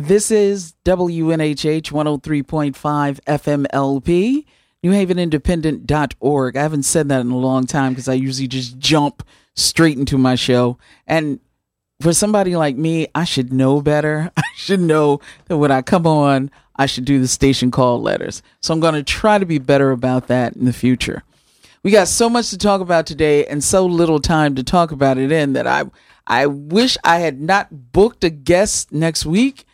This is WNHH 103.5 FMLP, NewHavenIndependent.org. I haven't said that in a long time because I usually just jump straight into my show. And for somebody like me, I should know better. I should know that when I come on, I should do the station call letters. So I'm going to try to be better about that in the future. We got so much to talk about today and so little time to talk about it in that I I wish I had not booked a guest next week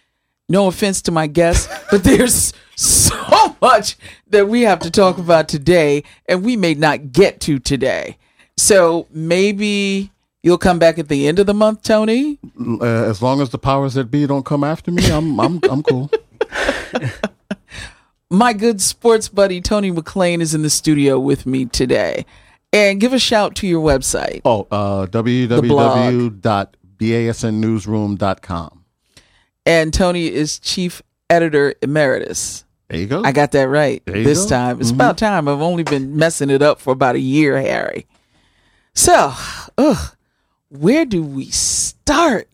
no offense to my guests, but there's so much that we have to talk about today, and we may not get to today. So maybe you'll come back at the end of the month, Tony. Uh, as long as the powers that be don't come after me, I'm I'm I'm cool. my good sports buddy Tony McClean is in the studio with me today. And give a shout to your website. Oh, uh, www.basnnewsroom.com and Tony is chief editor emeritus. There you go. I got that right this go. time. It's mm-hmm. about time. I've only been messing it up for about a year, Harry. So, ugh, where do we start?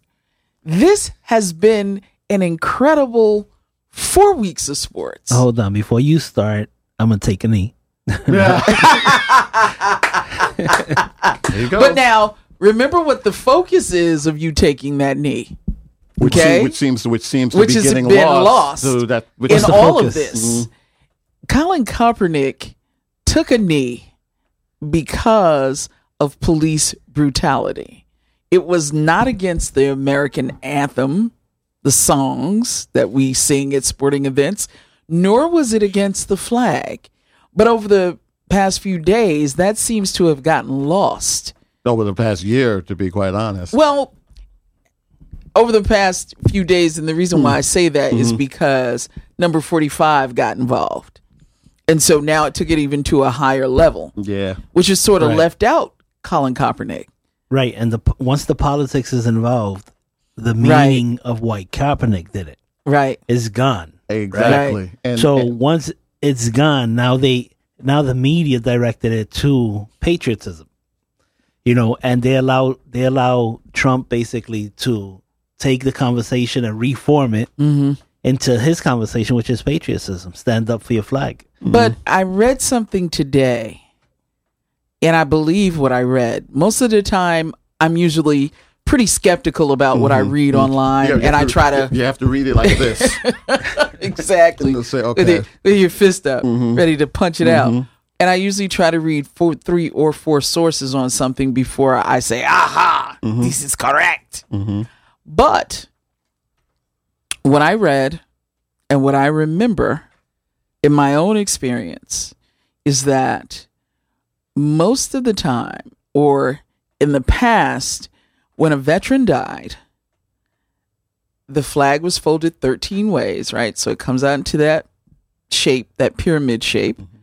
This has been an incredible four weeks of sports. Hold on, before you start, I'm gonna take a knee. Yeah. there you go. But now, remember what the focus is of you taking that knee. Which, okay? seems, which seems which seems to which be getting lost. lost so that which in all focus. of this. Mm-hmm. Colin Kaepernick took a knee because of police brutality. It was not against the American anthem, the songs that we sing at sporting events, nor was it against the flag. But over the past few days, that seems to have gotten lost. Over the past year, to be quite honest. Well, over the past few days, and the reason why I say that mm-hmm. is because number 45 got involved. And so now it took it even to a higher level. Yeah. Which is sort of right. left out Colin Kaepernick. Right. And the once the politics is involved, the meaning right. of why Kaepernick did it right is gone. Exactly. Right? And, so and, once it's gone, now they now the media directed it to patriotism. You know, and they allow they allow Trump basically to take the conversation and reform it mm-hmm. into his conversation, which is patriotism. Stand up for your flag. But mm-hmm. I read something today, and I believe what I read. Most of the time, I'm usually pretty skeptical about mm-hmm. what I mm-hmm. read mm-hmm. online, yeah, and I try to. You have to read it like this. exactly. say, okay. with, with, your fist up, mm-hmm. ready to punch it out. And I usually try to read four, three or four sources on something before I say, aha, this is correct. But what I read and what I remember in my own experience is that most of the time, or in the past, when a veteran died, the flag was folded 13 ways, right? So it comes out into that shape, that pyramid shape. Mm-hmm.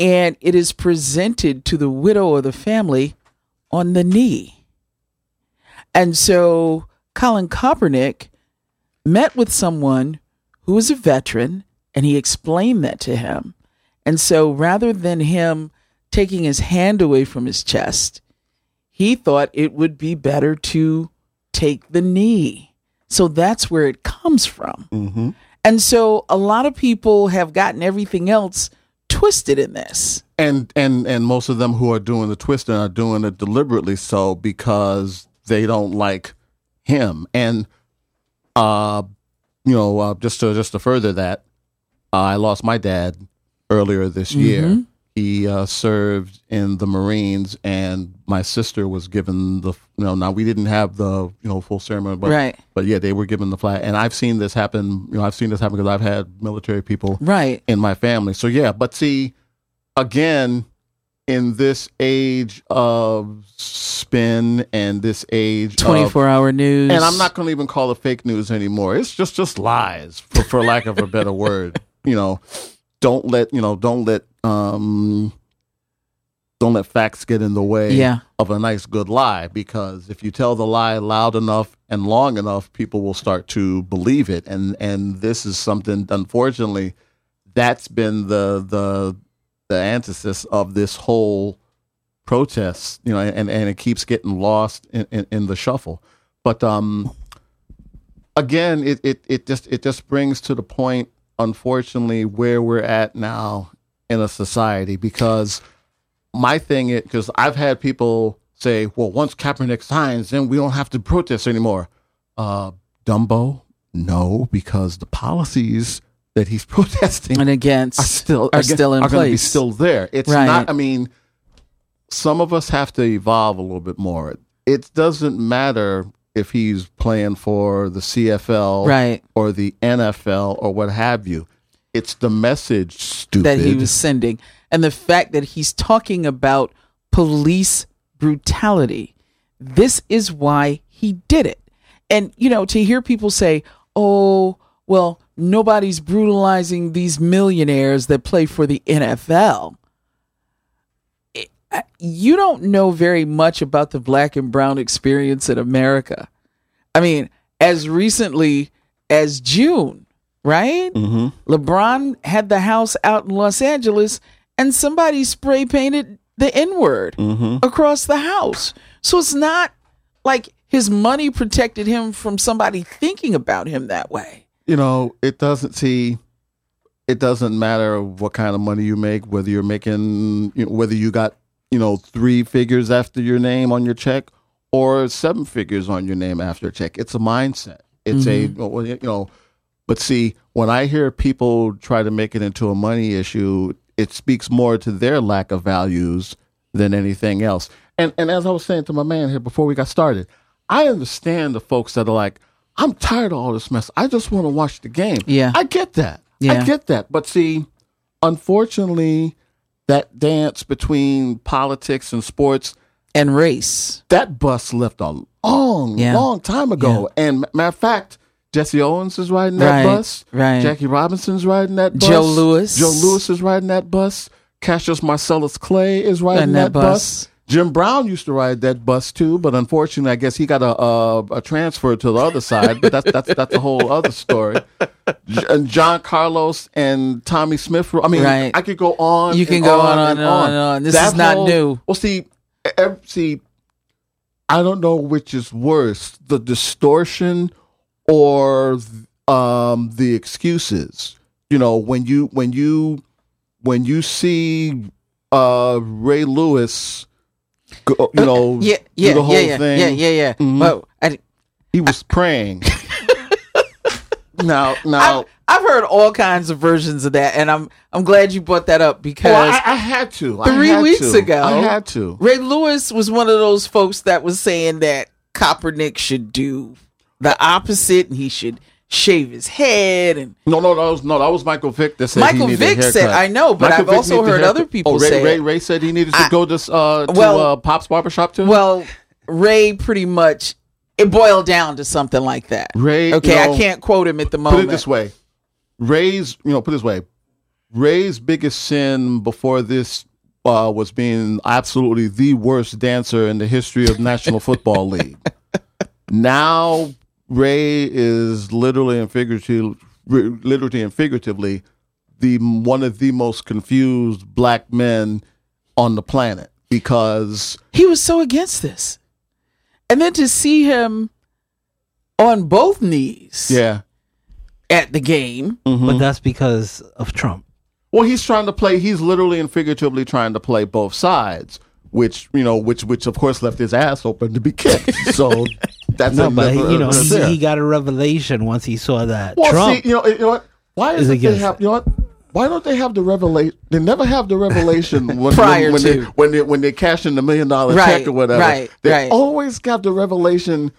And it is presented to the widow or the family on the knee. And so Colin Kaepernick met with someone who was a veteran and he explained that to him. And so rather than him taking his hand away from his chest, he thought it would be better to take the knee. So that's where it comes from. Mm-hmm. And so a lot of people have gotten everything else twisted in this. And and and most of them who are doing the twisting are doing it deliberately so because they don't like him. And uh, you know, uh, just to just to further that, uh, I lost my dad earlier this mm-hmm. year. He uh, served in the Marines, and my sister was given the. You know, now we didn't have the you know full ceremony, but right. but yeah, they were given the flag, and I've seen this happen. You know, I've seen this happen because I've had military people right in my family. So yeah, but see, again, in this age of spin and this age 24 of, hour news. And i'm not going to even call it fake news anymore. It's just just lies for, for lack of a better word. You know don't let you know don't let um don't let facts get in the way yeah. of a nice good lie because if you tell the lie loud enough and long enough people will start to believe it. And and this is something unfortunately that's been the the the antithesis of this whole protest, you know, and, and it keeps getting lost in, in, in the shuffle. But um, again, it, it, it just it just brings to the point, unfortunately, where we're at now in a society. Because my thing is, because I've had people say, "Well, once Kaepernick signs, then we don't have to protest anymore." Uh, Dumbo, no, because the policies that he's protesting and against are still are again, still in are gonna be still there. It's Right. not. I mean, some of us have to evolve a little bit more. It doesn't matter if he's playing for the CFL Right. or the NFL or what have you. It's the message, stupid. that he was sending and the fact that he's talking about police brutality this is why he did it and you know to hear people say oh well nobody's brutalizing these millionaires that play for the NFL It- you don't know very much about the black and brown experience in America i mean as recently as June right Mm-hmm. LeBron had the house out in Los Angeles and somebody spray painted the N word Mm-hmm. across the house. So it's not like his money protected him from somebody thinking about him that way. You know, it doesn't see. It doesn't matter what kind of money you make, whether you're making, you know, whether you got, you know, three figures after your name on your check or seven figures on your name after a check. It's a mindset. It's a, mm-hmm. you know, but see, when I hear people try to make it into a money issue, it speaks more to their lack of values than anything else. And and as I was saying to my man here before we got started, I understand the folks that are like, I'm tired of all this mess. I just want to watch the game. Yeah. I get that. Yeah. I get that. But see, unfortunately, that dance between politics and sports, And race. that bus left a long, Yeah. long time ago. And matter of fact, Jesse Owens is riding that Right, bus. right. Jackie Robinson's riding that bus. Joe Louis. Joe Louis is riding that bus. Cassius Marcellus Clay is riding that, that bus. bus. Jim Brown used to ride that bus too, but unfortunately, I guess he got a a, a transfer to the other side. But that's that's that's a whole other story. And John Carlos and Tommie Smith. I mean, Right. I could go on. You can go on on and and on and on. This is not new. Well, see, see, I don't know which is worse: the distortion or um, the excuses. You know, when you when you when you see uh, Ray Lewis, you know, Uh, Yeah, do yeah, the whole yeah, yeah, thing. yeah, yeah, yeah. Mhm. Well, I, He was praying. now, now, I've, I've heard all kinds of versions of that, and I'm I'm glad you brought that up because well, I, I had to. I three had weeks to. ago- I had to. Ray Lewis was one of those folks that was saying that Kaepernick should do the opposite, and he should shave his head and No, no, that was no, that was Michael Vick that said Michael he needed Vick said- I know, but I've Vick also heard other people oh, Ray, say Ray. Ray said he needed to I- go to uh, to Well- uh, Pop's barbershop too. Well, Ray pretty much it boiled down to something like that. Ray, Okay, you know, I can't quote him at the moment put it this way: Ray's, you know, put it this way, Ray's biggest sin before this uh, was being absolutely the worst dancer in the history of National Football League. Now Ray is literally and figuratively, literally and figuratively, the one of the most confused black men on the planet because He was so against this. And then to see him on both knees yeah. at the game. Mm-hmm. But that's because of Trump. Well, he's trying to play. He's literally and figuratively trying to play both sides, which you know, which which of course left his ass open to be kicked. So that's No, but a- you know, he, he got a revelation once he saw that well, Trump. see, you know, you know what? Why is is it they have? it. You know what? Why don't they have the revelation? They never have the revelation when, Prior when, when to. they when they when they cash in the million dollar Right, check or whatever. right, they right. always got the revelation.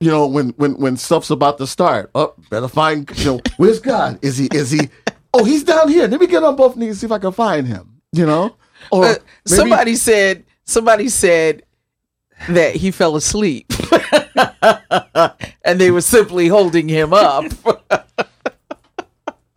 You know, when when when stuff's about to start. Oh, better find. You know, where's God? Is he? Is he? Oh, he's down here. Let me get on both knees and see if I can find him. You know, or Uh, maybe- somebody said somebody said that he fell asleep. and they were simply holding him up.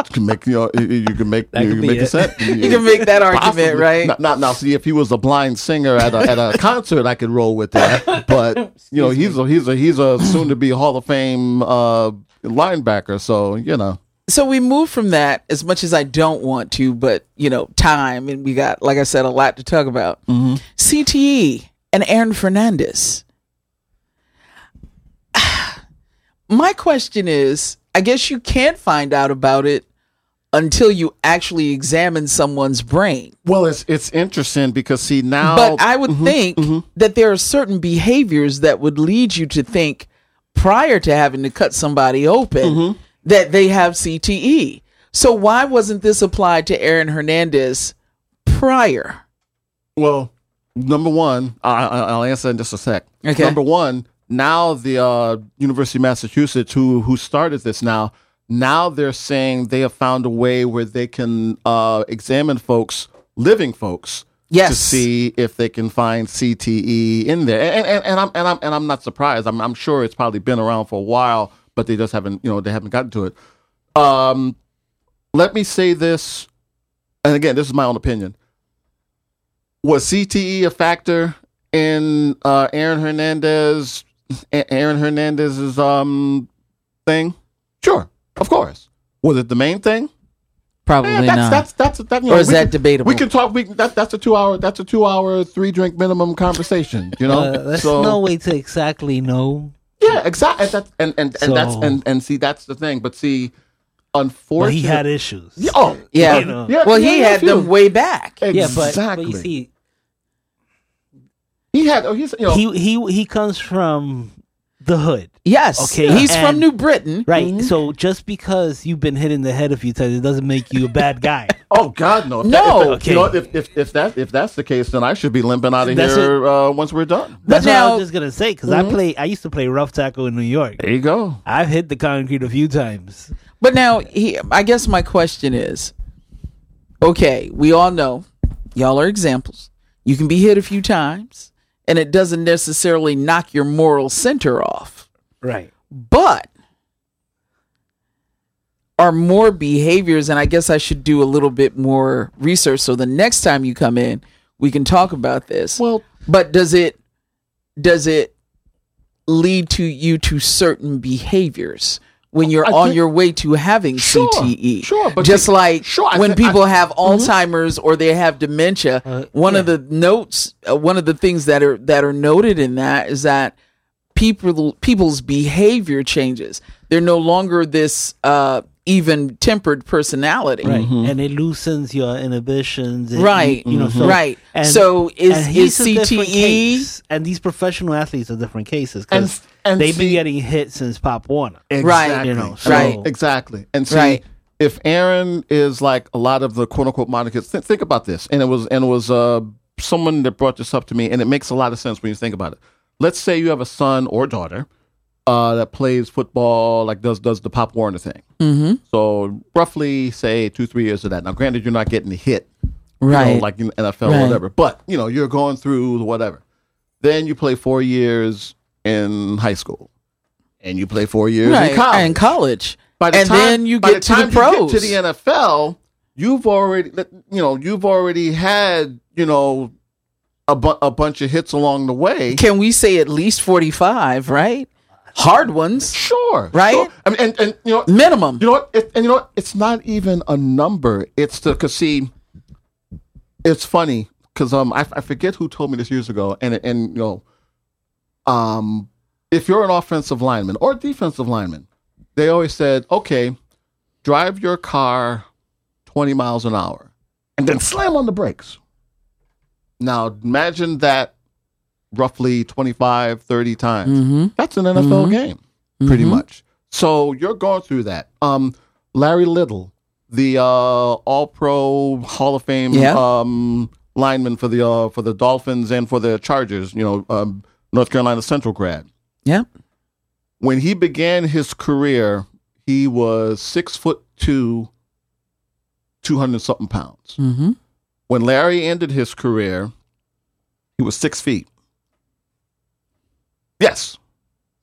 You can make you know you- you can make That you can make a set. you can make that argument, right? Not, not now. See, if he was a blind singer at a, at a concert, I could roll with that. But you know, he's a he's a he's a soon to be Hall of Fame uh, linebacker. So you know, so we move from that as much as I don't want to, but you know, time and we got, like I said, a lot to talk about. CTE and Aaron Hernandez. My question is, I guess you can't find out about it until you actually examine someone's brain. Well, it's it's interesting because see now, But I would Mm-hmm, think that there are certain behaviors that would lead you to think prior to having to cut somebody open Mm-hmm. that they have CTE. So why wasn't this applied to Aaron Hernandez prior? Well, number one, I, I- I'll answer in just a sec. Okay. Number one, now the uh, University of Massachusetts, who who started this now, now they're saying they have found a way where they can uh, examine folks, living folks, yes. to see if they can find CTE in there. And, and, and I'm and I'm and I'm not surprised. I'm I'm sure it's probably been around for a while, but they just haven't you know they haven't gotten to it. Um, let me say this, and again, this is my own opinion. Was CTE a factor in uh, Aaron Hernandez, Aaron Hernandez's um thing? Sure, of course. Was it the main thing? Probably Yeah, that's, not. that's that's that. You Or is that can- debatable? We can talk. We can, that that's a two hour. That's a two hour, three drink minimum conversation. You know. Uh, there's so no way to exactly know. yeah, exactly. And, that, and and and that's and and see that's the thing. But see, But unfortunately, he had issues. Yeah, oh yeah. you know. yeah. well, yeah, he yeah, had few. them way back. Yeah, Exactly. but, but you see, he had. Oh, he's you know. he he he comes from the hood, Yes. Okay, He's from New Britain. right? So just because you've been hit in the head a few times, it doesn't make you a bad guy. oh God, no. If No. that, if, you know, Okay. if, if if that if that's the case, then I should be limping out of That's here uh, once we're done. That's But what I was just gonna say because I play. I used to play rough tackle in New York. There you go. I've hit the concrete a few times. But now, he, I guess my question is okay, we all know y'all are examples. You can be hit a few times, and it doesn't necessarily knock your moral center off. Right. But are more behaviors, and I guess I should do a little bit more research so the next time you come in, we can talk about this. Well, But does it does it lead to you to certain behaviors when you're I on think- your way to having Sure, CTE? sure, but just the- like sure, when thi- people I- have Alzheimer's or they have dementia, Uh, one of the notes, uh, one of the things that are that are noted in that is that people people's behavior changes. They're no longer this uh, even tempered personality. Right. And it loosens your inhibitions. and Right. You, you know. So, right. and- so is and is he's a different CTE and these professional athletes are different cases And- they've see- been getting hit since Pop Warner. Exactly. You know, Right. Exactly. And see, Right. if Aaron is like a lot of the quote unquote modern kids, th- think about this. And it was and it was uh someone that brought this up to me, and it makes a lot of sense when you think about it. Let's say you have a son or daughter uh, that plays football, like does does the Pop Warner thing. Mm-hmm. So roughly, say two three years of that. Now, granted, you're not getting hit, you know, right? like in NFL or Right. whatever. But you know, you're going through whatever. Then you play four years in high school, and you play four years right. in college. And college. By the and time, then you get to time the pros. To the NFL, you've already, you know, you've already had, you know, a, bu- a bunch of hits along the way. Can we say at least 45, right? Hard ones, Sure, Right? sure. I mean, and, and you know, minimum. you know what? It, and you know what? It's not even a number. It's the because see, it's funny because um I, I forget who told me this years ago, and and you know, um, if you're an offensive lineman or defensive lineman, they always said, okay, drive your car twenty miles an hour, and then slam on the brakes. Now imagine that roughly 25, 30 times. Mm-hmm. That's an NFL game, pretty much. So you're going through that. Um, Larry Little, the uh, All Pro Hall of Fame Yeah. um, lineman for the uh, for the Dolphins and for the Chargers. You know, um, North Carolina Central grad. Yeah. When he began his career, he was six foot two, two hundred something pounds. Mm-hmm. When Larry ended his career, he was six feet. Yes.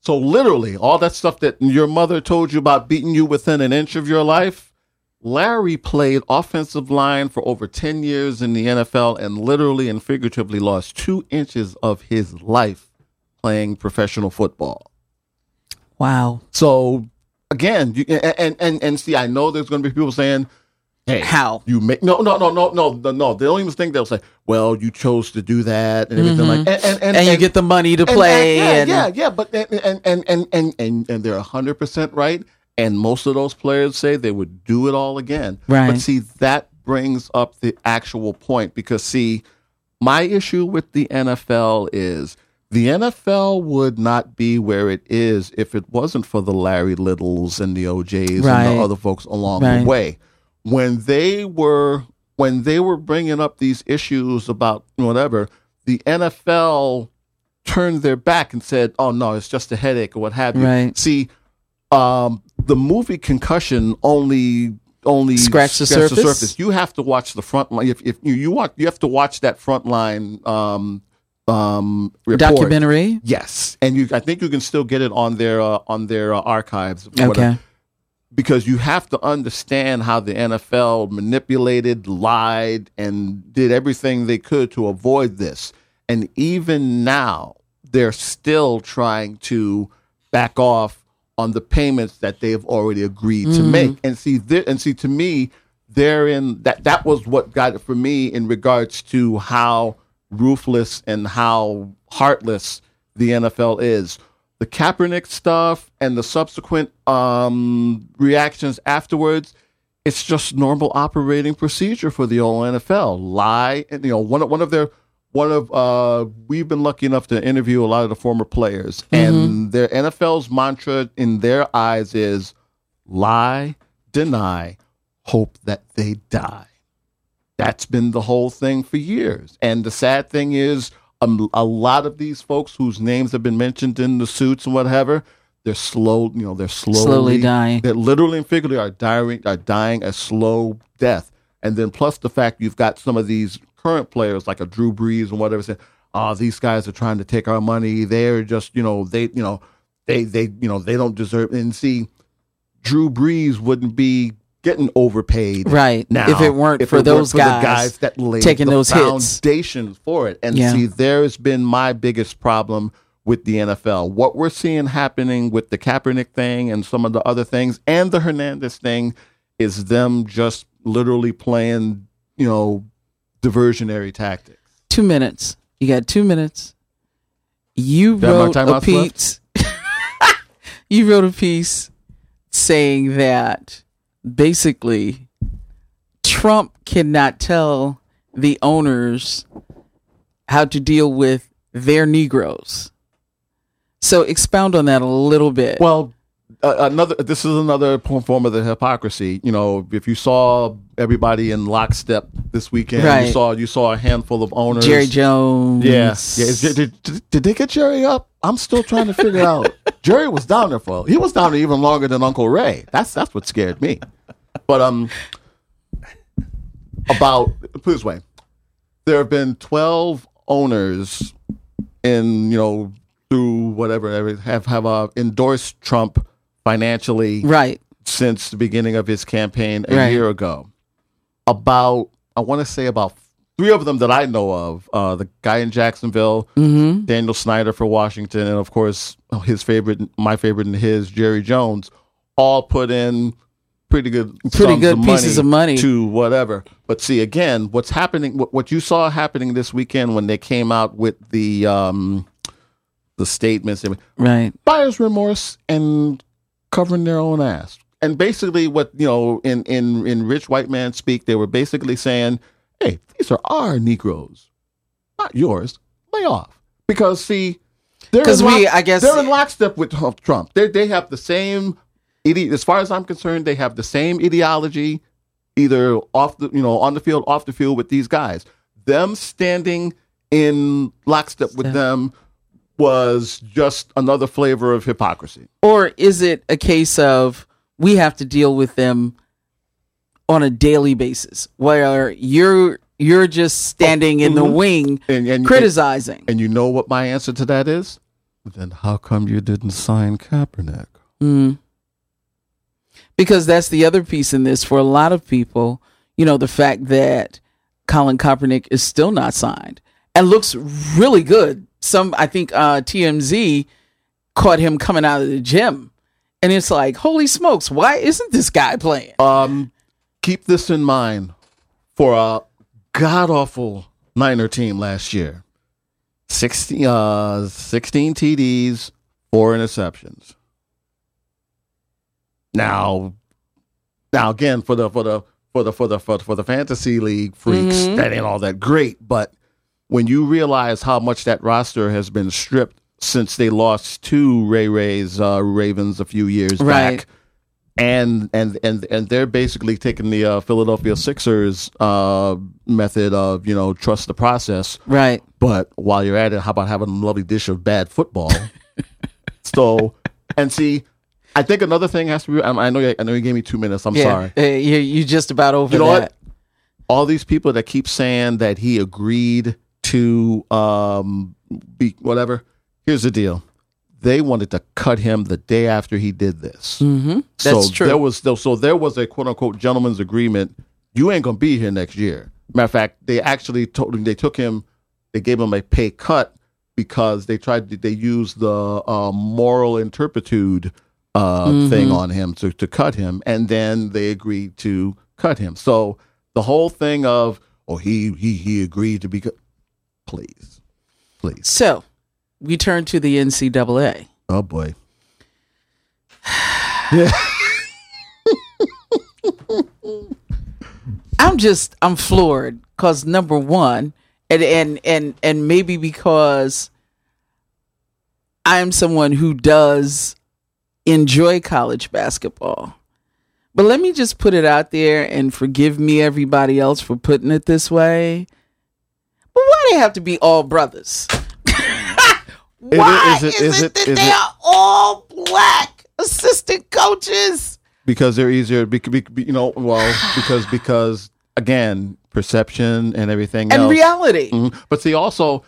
So literally, all that stuff that your mother told you about beating you within an inch of your life, Larry played offensive line for over 10 years in the NFL and literally and figuratively lost two inches of his life playing professional football. Wow. So again, you, and, and and and see, I know there's going to be people saying, hey, How? you make no no no no no no no. They don't even think they'll say, well, you chose to do that and everything like and and, Mm-hmm. And, you get the money to and- play. and- And, yeah, yeah, yeah. But and and and and and and, and they're hundred percent right. And most of those players say they would do it all again. Right. But see, that brings up the actual point because see, my issue with the NFL is the NFL would not be where it is if it wasn't for the Larry Littles and the OJs Right. and the other folks along Right. the way. When they were when they were bringing up these issues about whatever, the NFL turned their back and said, "Oh no, it's just a headache or what have you." Right. See, um, the movie Concussion only only Scratch the scratched surface? You have to watch the front line. If, if you you watch, you have to watch that front line um, um, report. documentary. Yes, and you. I think you can still get it on their uh, on their uh, archives. whatever Okay. because you have to understand how the NFL manipulated, lied, and did everything they could to avoid this. And even now, they're still trying to back off on the payments that they've already agreed to make. And see, th- and see, to me, therein that that was what got it for me in regards to how ruthless and how heartless the NFL is. The Kaepernick stuff and the subsequent um, reactions afterwards, it's just normal operating procedure for the old NFL. Lie, and you know, one of one of their one of uh, we've been lucky enough to interview a lot of the former players, and their NFL's mantra in their eyes is lie, deny, hope that they die. That's been the whole thing for years. And the sad thing is, um, a lot of these folks whose names have been mentioned in the suits and whatever, they're slow. You know, they're slowly, Slowly dying. That literally and figuratively are dying, are dying a slow death. And then plus the fact you've got some of these current players like a Drew Brees and whatever saying, "Oh, these guys are trying to take our money. They're just, you know, they, you know, they, they, you know, they don't deserve." And see, Drew Brees wouldn't be getting overpaid Right. now If it weren't if for those the guys guys that laid taking those hits. foundation for it. And Yeah. see, there's been my biggest problem with the NFL. What we're seeing happening with the Kaepernick thing and some of the other things and the Hernandez thing is them just literally playing, you know, diversionary tactics. Two minutes. You got two minutes. You wrote a piece. you wrote a piece saying that basically Trump cannot tell the owners how to deal with their Negroes. So expound on that a little bit. Well, uh, another. This is another form of the hypocrisy. You know, if you saw everybody in lockstep this weekend, you saw you saw a handful of owners. Jerry Jones. Yeah, yeah. Is, did, did, did they get Jerry up? I'm still trying to figure out. Jerry was down there for. He was down there even longer than Uncle Ray. That's that's what scared me. But um, about put this way, there have been 12 owners in you know through whatever have have uh, endorsed Trump financially Right. since the beginning of his campaign a Right. year ago. About, I want to say about three of them that I know of. Uh, the guy in Jacksonville, Mm-hmm. Daniel Snyder for Washington, and of course his favorite, my favorite, and his Jerry Jones, all put in pretty good, Pretty good pieces of money. to whatever. But see, again, what's happening? What, what you saw happening this weekend when they came out with the um, the statements, Right. buyer's remorse and covering their own ass. And basically, what you know, in in in rich white man speak, they were basically saying, "Hey, these are our Negroes, not yours. Lay off." Because see, they're 'Cause in we, I guess- they're in lockstep with Trump. They they have the same, ide- as far as I'm concerned, they have the same ideology, either off the you know on the field, off the field with these guys. Them standing in lockstep with them was just another flavor of hypocrisy. Or is it a case of we have to deal with them on a daily basis where you're you're just standing in the mhm. wing And and, criticizing? and you know what my answer to that is? Then how come you didn't sign Kaepernick? Mm. Because that's the other piece in this for a lot of people, you know, the fact that Colin Kaepernick is still not signed and looks really good. Some, I think, uh, TMZ caught him coming out of the gym. And it's like, holy smokes, why isn't this guy playing? Um, keep this in mind for a god awful Niner team last year. 16, uh, 16 TDs, four interceptions. Now, now again for the for the for the for the for, for the fantasy league freaks, that ain't all that great. But when you realize how much that roster has been stripped since they lost to Ray Ray's uh, Ravens a few years Right. back, and and and and they're basically taking the uh, Philadelphia Sixers uh, method of you know trust the process. Right. But while you're at it, how about having a lovely dish of bad football? so, and see, I think another thing has to be. I I know, you, I know you gave me two minutes. I'm Yeah. sorry. Uh, you you just about over You know that. what? All these people that keep saying that he agreed to um, be whatever. Here's the deal. They wanted to cut him the day after he did this. Mm-hmm. That's so true. There was so there was a quote unquote gentleman's agreement. You ain't gonna be here next year. Matter of fact, they actually told him they took him, they gave him a pay cut because they tried to, they used the uh, moral interpitude uh, Mm-hmm. thing on him to to cut him, and then they agreed to cut him. So the whole thing of oh he he he agreed to be cut. Please, please. So we turn to the NCAA. Oh boy. I'm just I'm floored because number one, and and and and maybe because I'm someone who does enjoy college basketball. But let me just put it out there and forgive me everybody else for putting it this way. But why do they have to be all brothers? why is it- is, is it, it- that is they it- are all black assistant coaches? because they're easier bec- bec- you know well because because again perception and everything And else reality. Mhm. but see also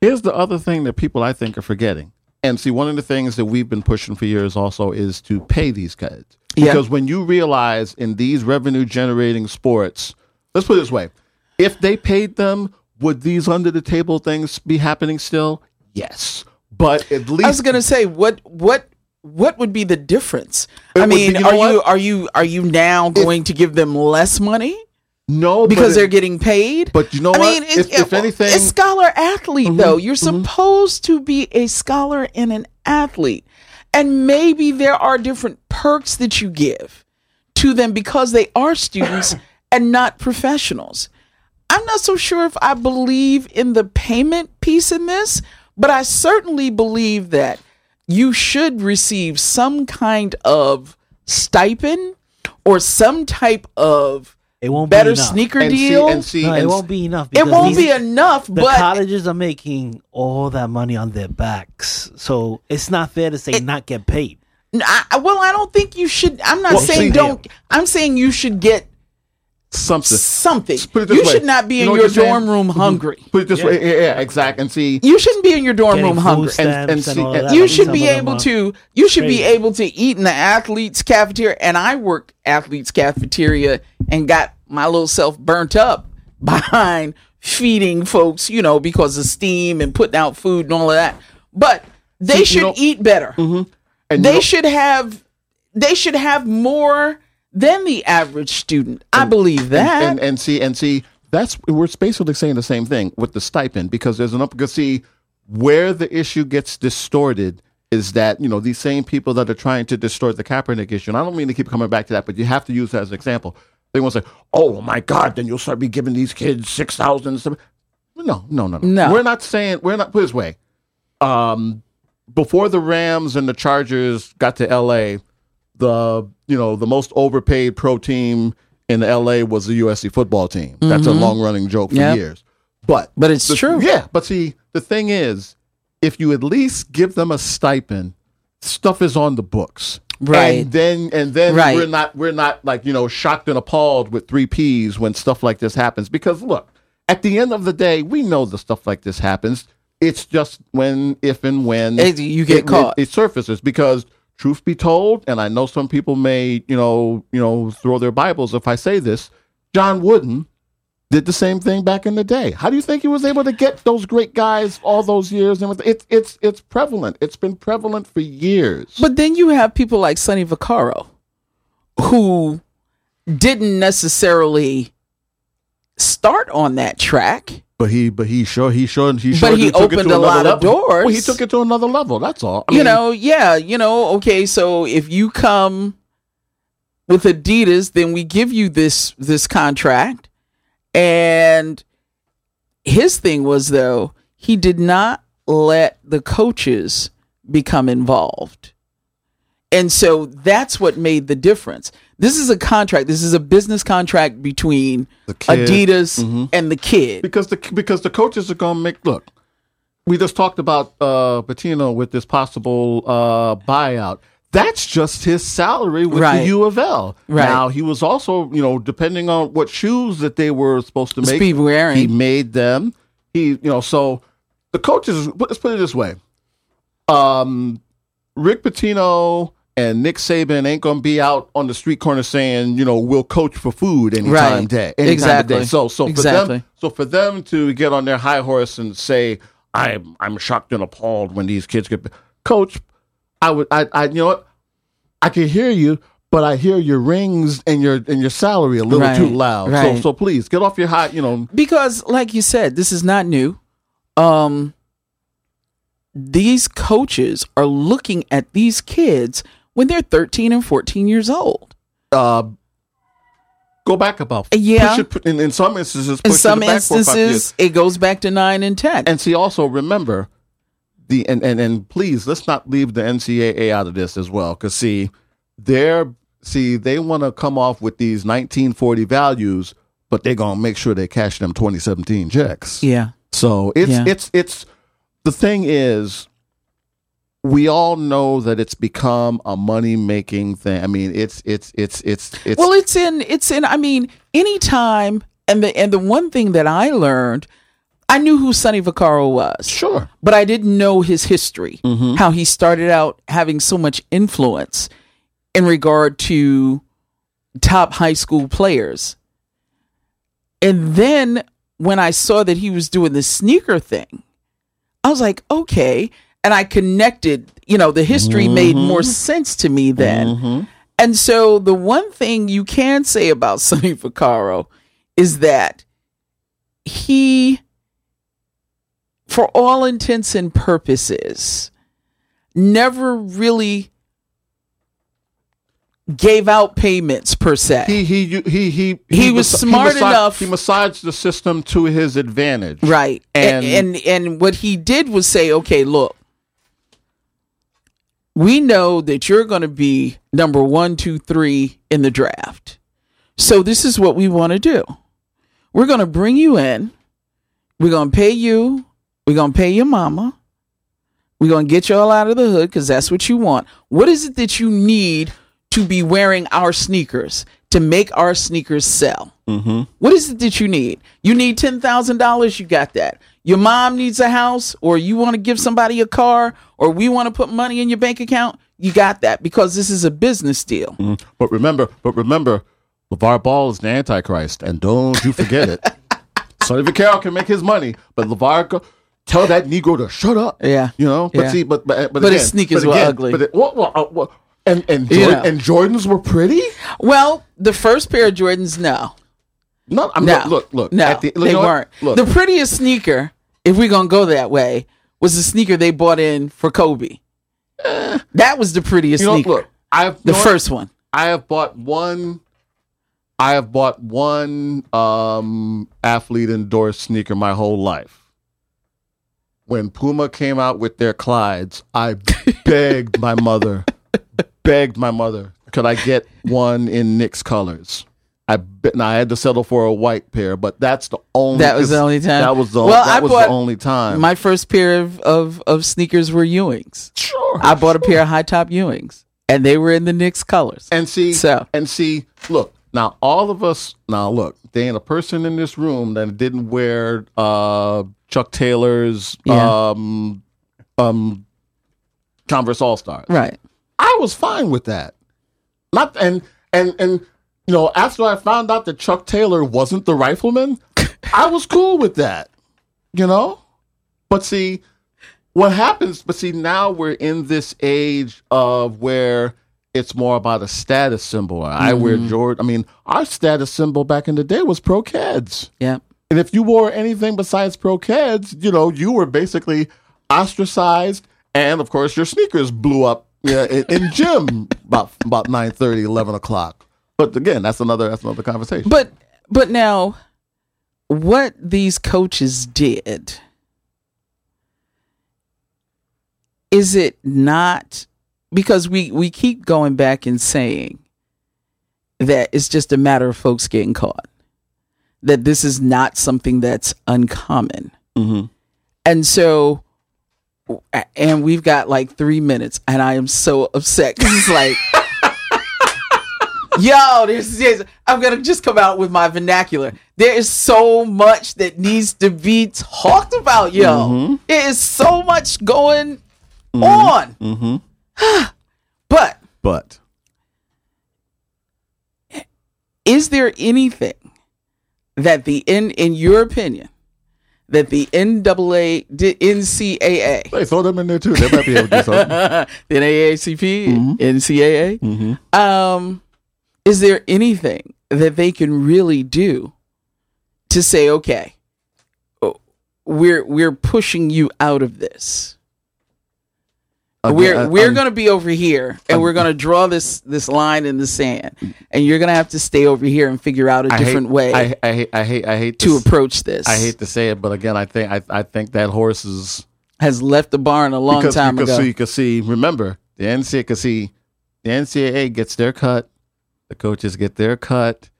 here's the other thing that people i think are forgetting and see one of the things that we've been pushing for years also is to pay these kids Yeah. because when you realize in these revenue generating sports let's put it this way if they paid them would these under the table things be happening still? Yes. But at least I was gonna say what what what would be the difference? I would be- mean, you know are you are you are you now going to give them less money no because they're it- getting paid? but you know I what? mean, If- if anything- Mm-hmm, it's scholar athlete though. You're supposed to be a scholar and an athlete, and maybe there are different perks that you give to them because they are students and not professionals. I'm not so sure if I believe in the payment piece in this, but I certainly believe that you should receive some kind of stipend or some type of It won't better be enough. sneaker and see, deal. and see, No, and it won't be enough. it won't these- be enough, The but colleges are making all that money on their backs, so it's not fair to say not get paid. I, I- well, I don't think you should. I'm not Well, saying see- don't. I'm saying you should get something. something. Put it this You way. should not be You in your you're saying? dorm room mm-hmm. hungry. Put it this way, yeah, yeah, exact. And see, You shouldn't be in your dorm Getting room hungry. stamps And- and see- and- you should be able to you should be able to eat in the athletes cafeteria and i work athletes cafeteria and got my little self burnt up behind feeding folks you know because of steam and putting out food and all of that. But they you should eat better. Mm-hmm. And they should have they should have more than the average student. I believe that. and, and see and see that's we're basically saying the same thing with the stipend because there's an up because see where the issue gets distorted is that you know these same people that are trying to distort the Kaepernick issue and I don't mean to keep coming back to that but you have to use that as an example they want to say oh my god then you'll start be giving these kids six thousand no no no no No. we're not saying we're not put this way um before the Rams and the Chargers got to LA the you know the most overpaid pro team in LA was the USC football team. That's a long running joke for Yep. years. But But it's the- true. Yeah, but see, the thing is, if you at least give them a stipend, stuff is on the books. Right. And then and then Right. we're not we're not like, you know, shocked and appalled with three P's when stuff like this happens. Because look, at the end of the day, we know the stuff like this happens. It's just when, if and when It- you get it- caught. It, it surfaces because truth be told, and I know some people may, you know, you know, throw their Bibles if I say this, John Wooden did the same thing back in the day. How do you think he was able to get those great guys all those years? And it's it's it's prevalent. It's been prevalent for years. But then you have people like Sonny Vaccaro, who didn't necessarily start on that track. But he, but he sure, he sure, he sure But he opened a lot of doors. Well, he took it to another level. That's all. I you mean, know, yeah, you know, okay, so if you come with Adidas, then we give you this this contract. And his thing was though, he did not let the coaches become involved. And so that's what made the difference. This is a contract. This is a business contract between. Adidas and the kid. because the because the coaches are going to make look. We just talked about uh Pitino with this possible uh buyout. That's just his salary with Right. the U of L. Right. Now he was also, you know, depending on what shoes that they were supposed to make, wearing. he made them. He, you know, so the coaches. Let's put it this way: um, Rick Pitino and Nick Saban ain't gonna be out on the street corner saying, you know, we'll coach for food anytime Right. day, anytime Exactly. day. So, so for Exactly. them, so for them to get on their high horse and say, "I'm I'm shocked and appalled when these kids get," coach, I would, I, I, you know what, I can hear you. But I hear your rings and your and your salary a little Right. too loud. Right. So so please get off your high. You know, because like you said this is not new um these coaches are looking at these kids when they're 13 and 14 years old uh, go back about Yeah. It, put- in, in some instances, in some it back four five years. instances it goes back to 9 and 10 And see, also remember the and and and please let's not leave the NCAA out of this as well, because see, they're see they want to come off with these 1940 values, but they're gonna make sure they cash them 2017 checks. yeah So it's Yeah. it's it's the thing is we all know that it's become a money making thing. I mean, it's it's it's it's it's well it's in it's in i mean anytime and the and the one thing that i learned i knew who sonny vaccaro was sure. but I didn't know his history, Mm-hmm. how he started out having so much influence in regard to top high school players. And then when I saw that he was doing the sneaker thing, I was like, okay. And I connected, you know, the history made more sense to me then. And so the one thing you can say about Sonny Vaccaro is that he for all intents and purposes, never really gave out payments per se. He he he he He was smart massaged- enough- He massaged the system to his advantage. right. And, And- and and what he did was say, okay, look, we know that you're going to be number one, two, three in the draft. So this is what we want to do. We're going to bring you in. We're going to pay you. We're going to pay your mama. We're going to get you all out of the hood because that's what you want. What is it that you need to be wearing our sneakers to make our sneakers sell? Mm-hmm. What is it that you need? You need ten thousand dollars. You got that. Your mom needs a house, or you want to give somebody a car, or we want to put money in your bank account. You got that because this is a business deal. But remember, but remember, LeVar Ball is the Antichrist, and don't you forget it. Sonny Vaccaro can make his money, but LeVar tell that Negro to shut up. Yeah. you know. But Yeah. see, but but but, But again, his sneakers but were ugly. But it, what, what, uh, what, and and You know. and Jordans were pretty. Well, the first pair of Jordans, no, No, I'm no, look, look, look. no, at the, you they weren't. Look, The prettiest sneaker, if we're gonna go that way, was the sneaker they bought in for Kobe. that was the prettiest you know, sneaker, look. I've the first one. I have bought one. I have bought one um, athlete endorsed sneaker my whole life. When Puma came out with their Clydes, I begged my mother, begged my mother, could I get one in Knicks colors? I bet. Now I had to settle for a white pair, but that's the only. That was the only time? That was the. Well, that I was bought the only time. My first pair of, of, of sneakers were Ewings. sure. I bought a pair of high top Ewings, and they were in the Knicks colors. And see, So- and see, look, now all of us, now look, there ain't a person in this room that didn't wear uh, Chuck Taylor's Yeah. um, um, Converse All Stars. right. I was fine with that. Not and and and you know, after I found out that Chuck Taylor wasn't the rifleman, I was cool with that. You know? But see, what happens, but see, now we're in this age of where it's more about a status symbol. I wear Jordan. I mean, our status symbol back in the day was pro Keds. Yeah. And if you wore anything besides pro Keds, you know, you were basically ostracized. And of course, your sneakers blew up yeah, in, in gym about about 9 11 o'clock. But again, that's another that's another conversation. But but now what these coaches did is it not because we we keep going back and saying that it's just a matter of folks getting caught that this is not something that's uncommon Mhm. and so and we've got like three minutes and i am so upset because it's like Yo, this is I'm gonna just come out with my vernacular. There is so much that needs to be talked about, yo. Mm-hmm. It is so much going mm-hmm. on. Mm-hmm. but But is there anything that the in in your opinion that the NAA NCAA they throw them in there too. They might be able to do something. the NAACP NCAA um is there anything that they can really do to say okay we're we're pushing you out of this we're Again, we're um, going to be over here and we're going to draw this this line in the sand and you're going to have to stay over here and figure out a I different hate, way I, I hate. I hate. I hate to this. approach this I hate to say it, but again, I think I, I think that horse is has left the barn a long because time because ago so you can see. Remember, the NCAA can see the NCAA gets their cut, the coaches get their cut.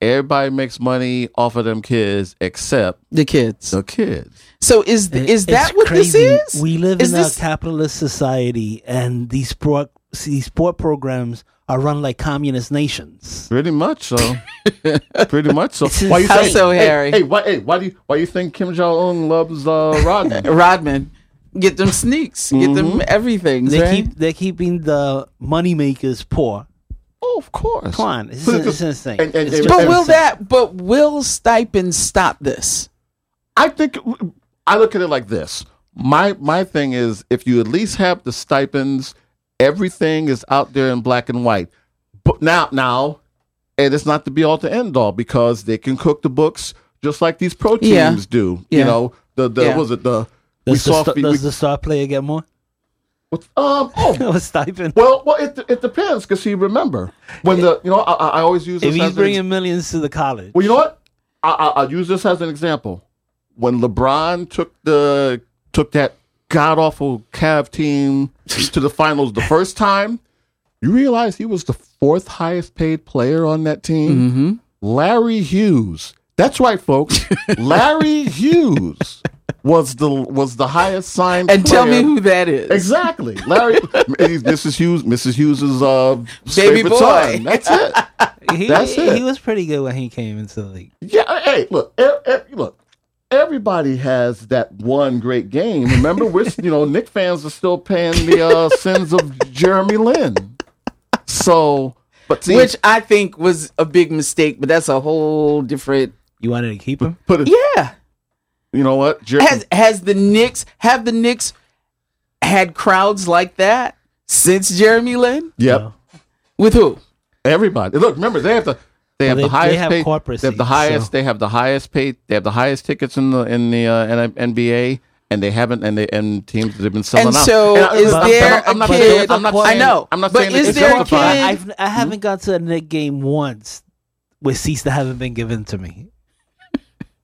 Everybody makes money off of them kids except the kids the kids. so is It- is that what crazy. this is We live Is in this- a capitalist society, and these sport these sport programs are run like communist nations. Pretty much so. Pretty much so. Why you How think? so, hey, Harry? Hey, why? Hey, why do you? Why you think Kim Jong Un loves uh, Rodman? Rodman, get them sneaks, get them everything. They right? keep they're keeping the moneymakers poor. Oh, of course. Come on, it's, But it's, it's- insane. and- and- and- but will that? But will stipends stop this? I think I look at it like this. My my thing is if you at least have the stipends, everything is out there in black and white. But now now, and it's not to be all to end all because they can cook the books just like these pro teams Yeah. do. Yeah. You know, the the Yeah. was it the we the, saw sta- fe- does we- the star player get more? Um oh a stipend. well well it it depends because see remember when the you know I, I always use this If he's bringing millions to the college, Well, you know what? I, I, I'll use this as an example. When LeBron took the took that god awful Cav team to the finals the first time, you realize he was the fourth highest paid player on that team. Mm-hmm. Larry Hughes. That's right, folks. Larry Hughes was the was the highest signed. And tell me who that is. Exactly, Larry. Mrs. Hughes. Mrs. Hughes's uh, Baby favorite boy. son. That's it. he, That's it. he was pretty good when he came into the league. Yeah, hey, look, e- e- look. Everybody has that one great game. Remember, we're you know Knick fans are still paying the uh, sins of Jeremy Lin. So, but see, Which I think was a big mistake, but that's a whole different. You wanted to keep him? put it. Yeah. You know what? Jer- Has has the Knicks have the Knicks had crowds like that since Jeremy Lin? yep. No. With who? Everybody. Look, remember they have the they have Well, the highest they have paid. corporate they have the highest. so- They have the highest paid. They have the highest tickets in the in the uh, NBA. And they haven't, and they and teams that have been selling And out. so I- is I'm- there I'm, I'm a not kid- saying, I'm not I know, I'm not but saying is it's there a justified. kid- I've, I haven't gone to a Knick game once with seats that haven't been given to me.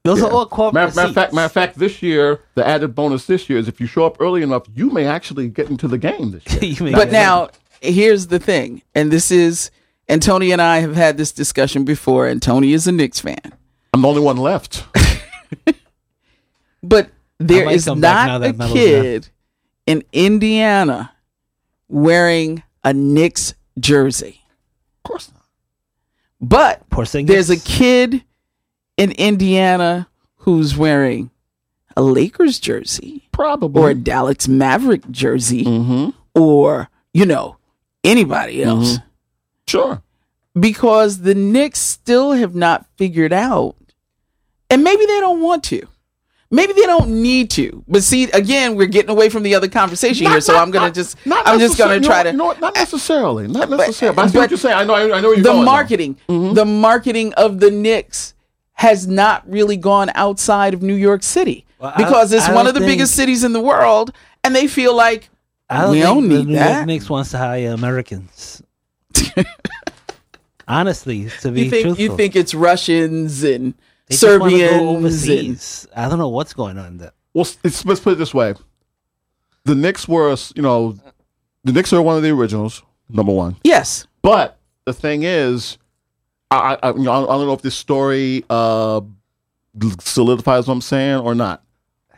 Those are all corporate Matter, matter of fact, matter of fact, this year the added bonus this year is if you show up early enough, you may actually get into the game this year. But get now here's the thing, and this is and Tony and I have had this discussion before, and Tony is a Knicks fan. I'm the only one left. But there might is come back now not a Melo's kid in Indiana wearing a Knicks jersey. Of course not. But Porzingis. there's a kid in Indiana who's wearing a Lakers jersey Probably. or a Dallas Maverick jersey mm-hmm. or, you know, anybody else. Sure. Because the Knicks still have not figured out, and maybe they don't want to. Maybe they don't need to. But see, again, we're getting away from the other conversation here, so I'm gonna just I'm just gonna try to no, not necessarily, not necessarily. But, I see but what you're saying. I know, I, know you're the marketing, the marketing of the Knicks has not really gone outside of New York City Well, I- because it's I one of the think- biggest cities in the world, and they feel like I don't we think don't the need New York that. Knicks wants to hire Americans. Honestly, to be You think truthful, you think it's Russians and they just wanna go Serbians and. I don't know what's going on there. Well, it's, let's put it this way: the Knicks were, you know, the Knicks are one of the originals, number one. yes, But the thing is, I, I, you know, I don't know if this story uh, solidifies what I'm saying or not.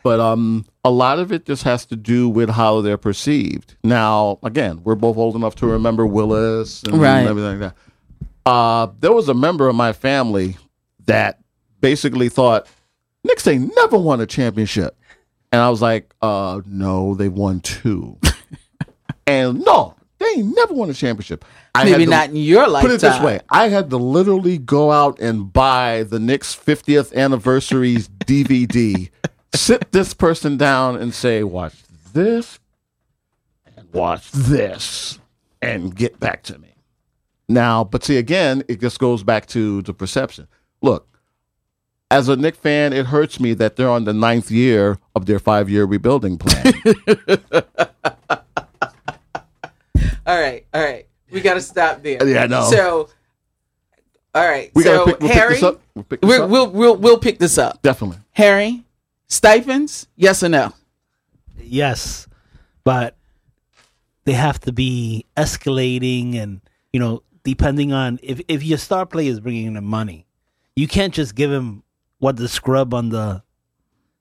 But um, a lot of it just has to do with how they're perceived. Now, again, we're both old enough to remember Willis and Right. everything like that. Uh, there was a member of my family that basically thought Knicks ain't never won a championship, and I was like, uh, no, they won two, and no, they ain't never won a championship. I maybe to- not in your lifetime. Put it this way: I had to literally go out and buy the Knicks 50th anniversary's DVD, sit this person down, and say, "Watch this, and watch this, and get back to me." Now, but see, again, it just goes back to the perception. Look, as a Knick fan, it hurts me that they're on the ninth year of their five-year rebuilding plan. All right, all right. We got to stop there. Yeah, I know. So, all right. We so gotta pick, we'll Harry, pick this up. We'll pick this we're- up. we'll we'll we'll pick this up. Definitely. Harry, stipends? Yes or no? Yes, but they have to be escalating, and you know, depending on if if your star player is bringing in money, you can't just give him what the scrub on the.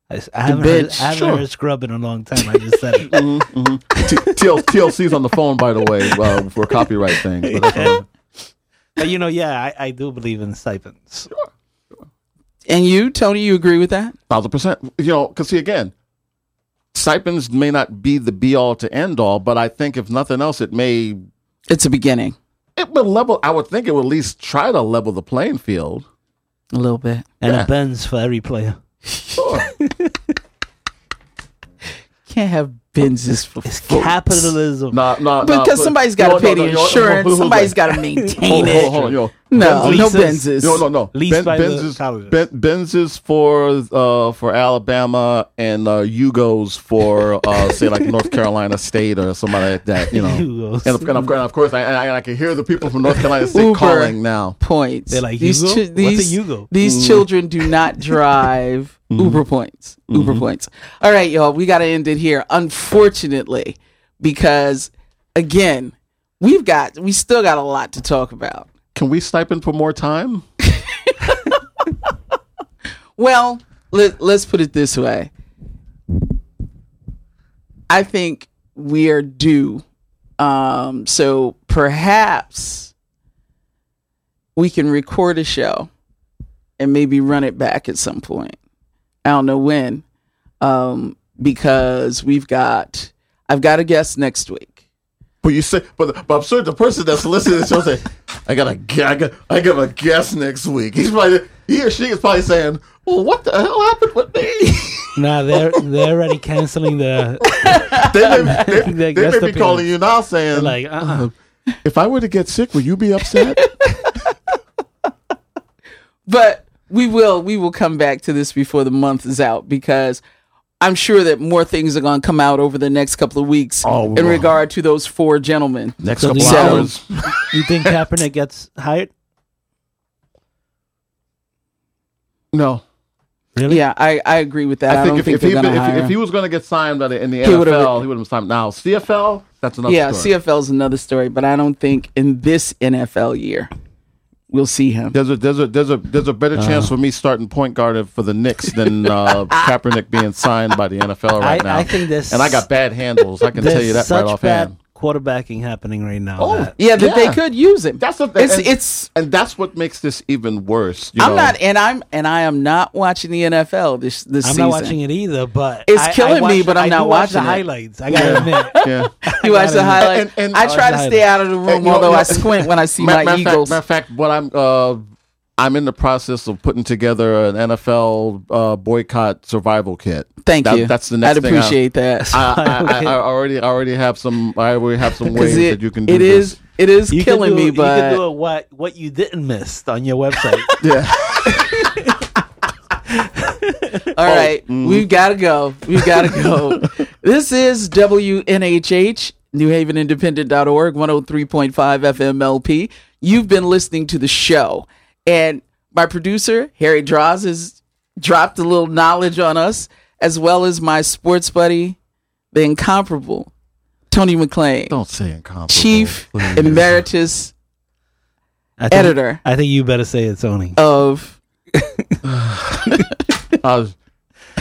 I, I haven't, heard, bench. I haven't Sure. heard scrub in a long time. I just said it. T- TL, TLC's on the phone, by the way, uh, for copyright things. But that's. But you know, yeah, I, I do believe in stipends. And you, Tony, you agree with that? thousand percent. You know, because see again, stipends may not be the be all to end all, but I think if nothing else, it may It's a beginning. it will level. I would think it would at least try to level the playing field. A little bit. And Yeah. a Benz for every player. Sure. Can't have Benzes for It's folks. capitalism. nah, nah, nah, Because but- somebody's got to pay the insurance. hold on, Somebody's hold on. got to maintain Hold on, it. hold on, yo. No, no Leases. Benzes. No, no, no. Leased by Benzes, ben, Benzes for uh, for Alabama and uh, Yugos for uh, say like North Carolina State or somebody like that. You know. And of, and of, and of course, I, I, I can hear the people from North Carolina State Uber. calling now. Points. They're like, these Yugo? chi- What's a these, Yugo? these children do not drive Uber points. Uber points. All right, y'all. We got to end it here. Unfortunately, because again, we've got we still got a lot to talk about. Can we stipend for more time? Well, let, let's put it this way. I think we are due. Um, so perhaps we can record a show and maybe run it back at some point. I don't know when, um, because we've got I've got a guest next week. But you say, but, but I'm sure the person that's listening to the show say, I got a, gu- I got, I got a guest next week. He's probably, he or she is probably saying, well, what the hell happened with me? Nah, they're they're already canceling the they may, they, they may be calling you now saying, like uh-uh. if I were to get sick, would you be upset? but we will we will come back to this before the month is out because I'm sure that more things are going to come out over the next couple of weeks Oh, in wow. regard to those four gentlemen. Next So couple do you- hours. You think Kaepernick gets hired? No. Really? Yeah, I, I agree with that. I, I think don't if, think if, he, going if, if he was going to get signed by the, in the He would've- NFL, he would have signed. Now, CFL, that's another yeah, story. is another story, but I don't think in this NFL year we'll see him. There's a there's a there's a there's a better Uh. chance for me starting point guard for the Knicks than uh, Kaepernick being signed by the NFL right I, now. I think there's and I got bad handles. I can tell you that such right bad offhand. Quarterbacking happening right now. Oh, that- Yeah, that they could use him. That's the it's and, it's. and that's what makes this even worse. you I'm know. not, and I'm, and I am not watching the NFL this this I'm season. not watching it either, but It's I- I killing me, but I'm I not do watch watching the it. highlights. I gotta admit. Yeah. You watch the And- highlight. and- I I try to stay out of the room, And, although know, I squint when I see my matter of fact- Eagles. matter of fact, what I'm uh, I'm in the process of putting together an NFL uh, boycott survival kit. Thank That- you. That's the next I'd thing I- appreciate that. I, I, I, I already I already have some I already have some 'Cause ways it, that you can do it this. is it is You killing do, me, you but you can do it what what you didn't miss on your website. Yeah. All right, we've got to go. We've got to go. this is WNHH, New Haven 103.5 FM LP. You've been listening to the show. And my producer, Harry Draws, has dropped a little knowledge on us, as well as my sports buddy, the incomparable Tony McClean, Don't say incomparable. Chief please. Emeritus I think, Editor. I think you better say it, Tony. of Uh,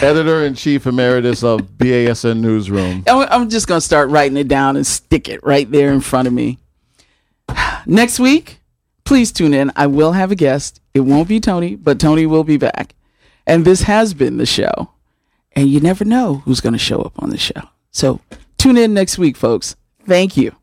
editor in chief emeritus of BASN Newsroom. I'm, I'm just going to start writing it down and stick it right there in front of me. Next week, please tune in. I will have a guest. It won't be Tony, but Tony will be back. And this has been the show. And you never know who's going to show up on the show. So tune in next week, folks. Thank you.